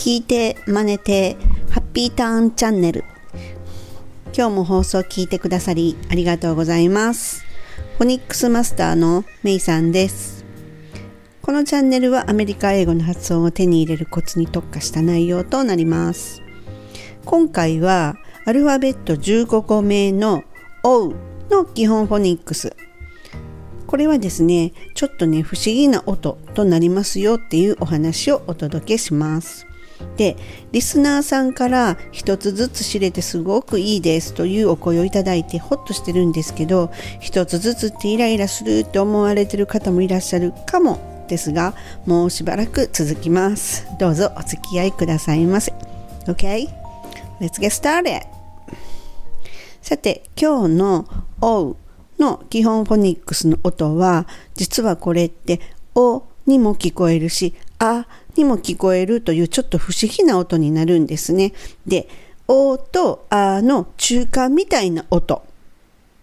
聞いて真似てハッピーターンチャンネル。今日も放送聞いてくださりありがとうございます。フォニックスマスターのメイさんです。このチャンネルはアメリカ英語の発音を手に入れるコツに特化した内容となります。今回はアルファベット15個目の O の基本フォニックス。これはですねちょっとね不思議な音となりますよっていうお話をお届けします。でリスナーさんから一つずつ知れてすごくいいですというお声をいただいてホッとしてるんですけど一つずつってイライラするって思われてる方もいらっしゃるかもですがもうしばらく続きます。どうぞお付き合いくださいませ。OK? Let's get started さて今日の「おう」の基本フォニックスの音は実はこれって「お」にも聞こえるし「あ」にも聞こえるというちょっと不思議な音になるんですね。で「お」と「あ」の中間みたいな音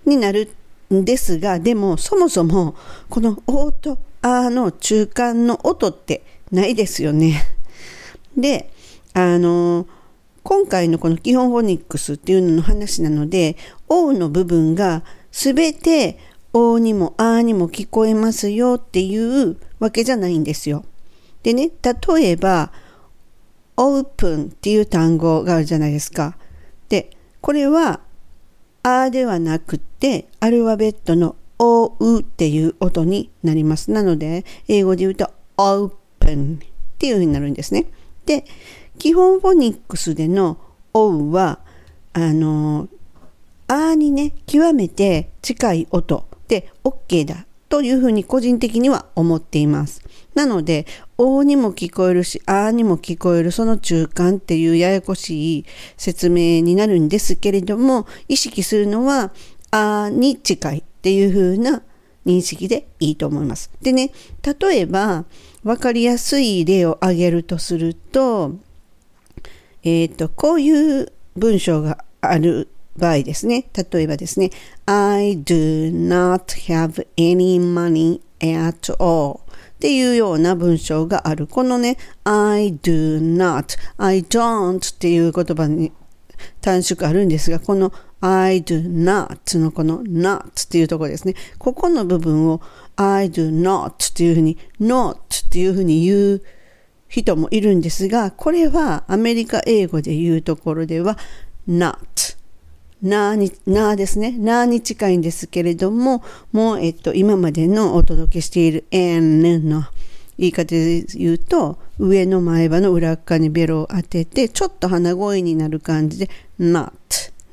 になるんですがでもそもそもこの「お」と「あ」の中間の音ってないですよね。であの今回のこの基本フォニックスっていうのの話なので「お」の部分がすべておにもあにも聞こえますよっていうわけじゃないんですよ。でね、例えば、オープンっていう単語があるじゃないですか。で、これは、あではなくて、アルファベットのおうっていう音になります。なので、英語で言うと、オープンっていう風になるんですね。で、基本フォニックスでのおうは、あの、あーにね、極めて近い音で OK だというふうに個人的には思っています。なので、おにも聞こえるし、あーにも聞こえるその中間っていうややこしい説明になるんですけれども、意識するのは、あーに近いっていうふうな認識でいいと思います。でね、例えば、わかりやすい例を挙げるとすると、えっ、ー、と、こういう文章がある場合ですね。例えばですね。I do not have any money at all っていうような文章がある。このね、I do not, I don't っていう言葉に短縮あるんですが、この I do not のこの not っていうところですね。ここの部分を I do not っていうふうに not っていうふうに言う人もいるんですが、これはアメリカ英語で言うところでは not なに、なですね。なに近いんですけれども、もう、えっと、今までのお届けしている n の言い方で言うと、上の前歯の裏側にベロを当てて、ちょっと鼻声になる感じで、not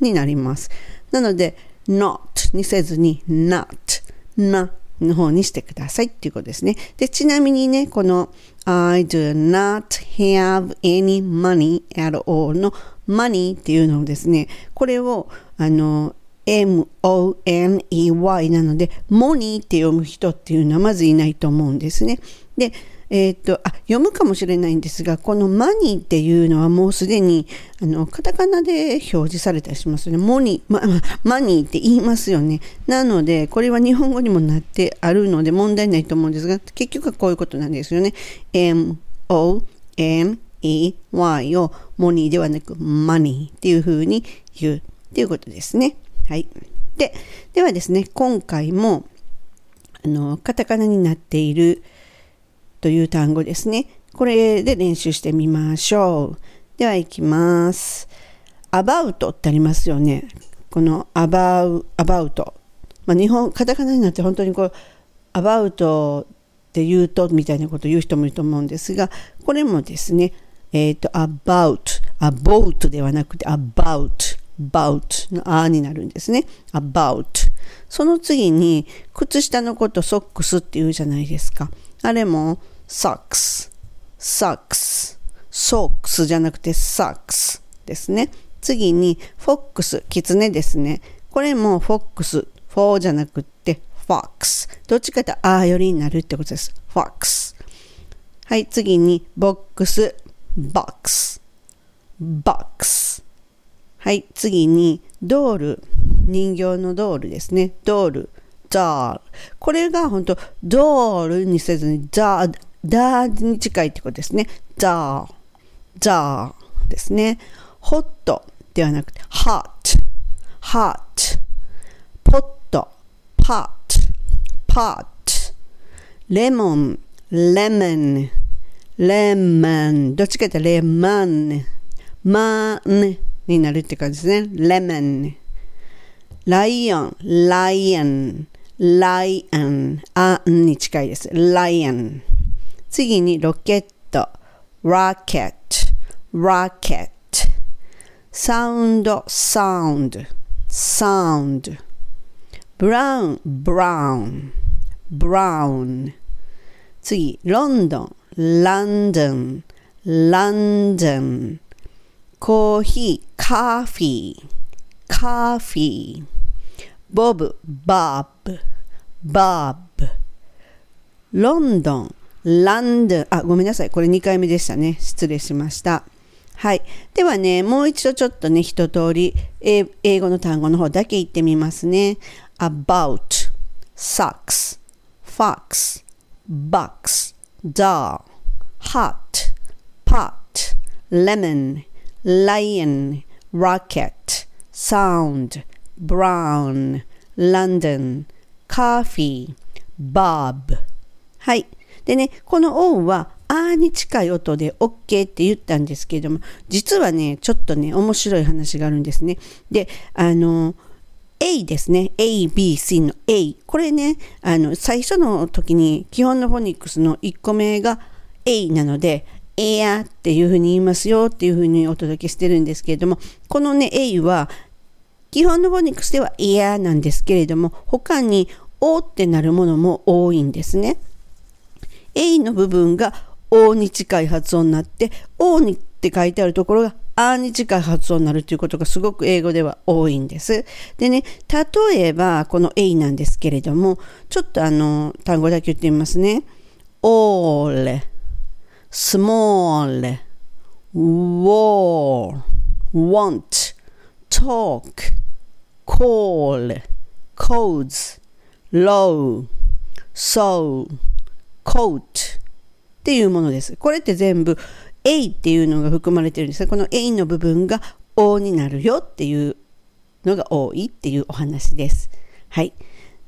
になります。なので、not にせずに、not、なの方にしてくださいっていうことですね。で、ちなみにね、この I do not have any money at all の money っていうのをですね、これをあの M-O-N-E-Y なので、モニーって読む人っていうのはまずいないと思うんですね。で、えっ、と、あ、読むかもしれないんですが、このマニーっていうのはもうすでに、あの、カタカナで表示されたりしますね。モニー、ま、マニーって言いますよね。なので、これは日本語にもなってあるので問題ないと思うんですが、結局はこういうことなんですよね。m, o, n, M-O-N-E-Y をモニーではなくマニーっていう風に言うっていうことですね。はい。で、ではですね、今回も、あの、カタカナになっているという単語ですね。これで練習してみましょう。では、いきます。about ってありますよね。この about, about。まあ、日本、カタカナになって本当にこう、about って言うとみたいなことを言う人もいると思うんですが、これもですね、えっ、ー、と、about, about ではなくて about, about のあになるんですね。about。その次に、靴下のことソックスって言うじゃないですか。あれも socks, socks, socks じゃなくて socks ですね。次に、フォックス、キツネですね。これもフォックス、フォーじゃなくて fox。どっちかとあよりになるってことです。fox。はい、次に、ボックス、box, box. はい次にドール。人形のドールですね。ドール。doll これが本当ドールにせずにダーダーに近いってことですね。doll dull ですね。ホットではなくて hot, hot, ポット。pot, pot, レモン。レーマン。どっちかってレーマン。マーンになるって感じですね。レーマン。ライオン。ライアン。ライアン。アンに近いです。ライアン。次にロケット。ロケット。ロケット。サウンド。サウンド。サウンド。ブラウン。ブラウン。ブラウン。次、ロンドン。London, London コーヒー、カーフィー、カーフィーボブ、バブ、バブロンドン、ランドン、あ、ごめんなさい。これ2回目でしたね。失礼しました。はい。ではね、もう一度ちょっとね、一通り、英語の単語の方だけ言ってみますね。about, sucks, fox, box, doll, hot, pot, lemon, lion, rocket, sound, brown, London, coffee, bob はい。でね、この O はあーに近い音で OK って言ったんですけれども、実はね、ちょっとね、面白い話があるんですね。で、あのー、A ですね。A, B, C の A。これね、あの、最初の時に基本のフォニックスの1個目が A なので、エアっていうふうに言いますよっていうふうにお届けしてるんですけれども、このね、A は基本のフォニックスではエアなんですけれども、他に O ってなるものも多いんですね。A の部分が O に近い発音になって、O にって書いてあるところがあに近い発音になるということがすごく英語では多いんです。でね、例えばこの A なんですけれども、ちょっとあの単語だけ言ってみますね。all, small, wall, want, talk, call, codes, low, so, coat っていうものです。これって全部 A っていうのが含まれてるんですが、この A の部分が O になるよっていうのが多いっていうお話です。はい。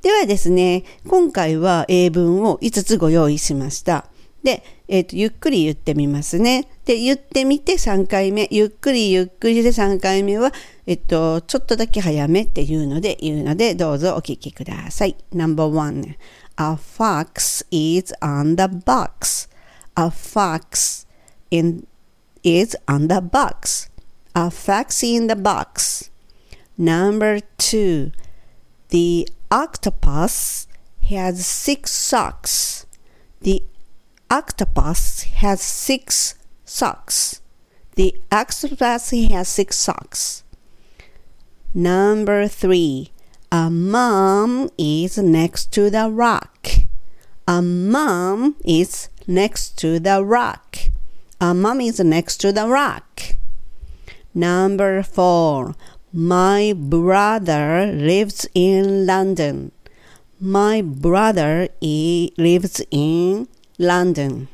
ではですね、今回は英文を5つご用意しました。で、えっ、ー、と、ゆっくり言ってみますね。で、言ってみて3回目、ゆっくりゆっくりで3回目は、えっと、ちょっとだけ早めっていうので言うので、どうぞお聞きください。No.1 A fox is on the box. A fox in is on the box. A fox in the box. Number two, the octopus has six socks. The octopus has six socks. The octopus has six socks. Number three, a mom is next to the rock. A mom is next to the rock. Uh, A mom is next to the rock. Number four, my brother lives in London. My brother lives in London.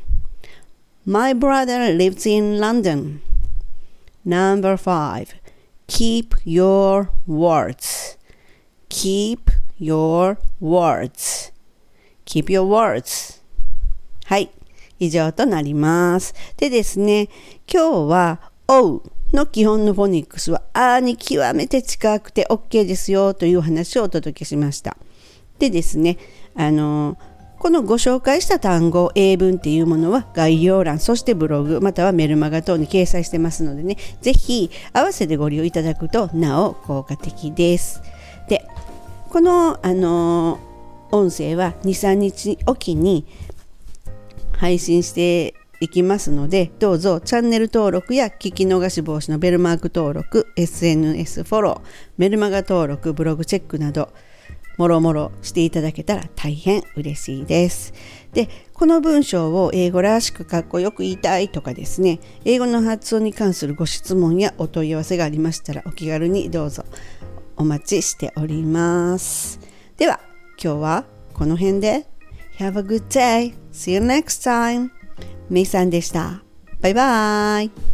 My brother lives in London. Number five, keep your words. keep your words keep your words はい以上となりますでですね今日は O の基本のフォニックスはあに極めて近くて OK ですよという話をお届けしましたでですねあのこのご紹介した単語、英文っていうものは概要欄、そしてブログ、またはメルマガ等に掲載してますのでね、ぜひ合わせてご利用いただくとなお効果的です。で、この、あの音声は23日おきに配信していきますのでどうぞチャンネル登録や聞き逃し防止のベルマーク登録 SNS フォローメルマガ登録ブログチェックなどもろもろしていただけたら大変嬉しいです。で、この文章を英語らしくかっこよく言いたいとかですね、英語の発音に関するご質問やお問い合わせがありましたらお気軽にどうぞお待ちしております。では、今日はこの辺で Have a good day. See you next time. メイさんでした。バイバイ。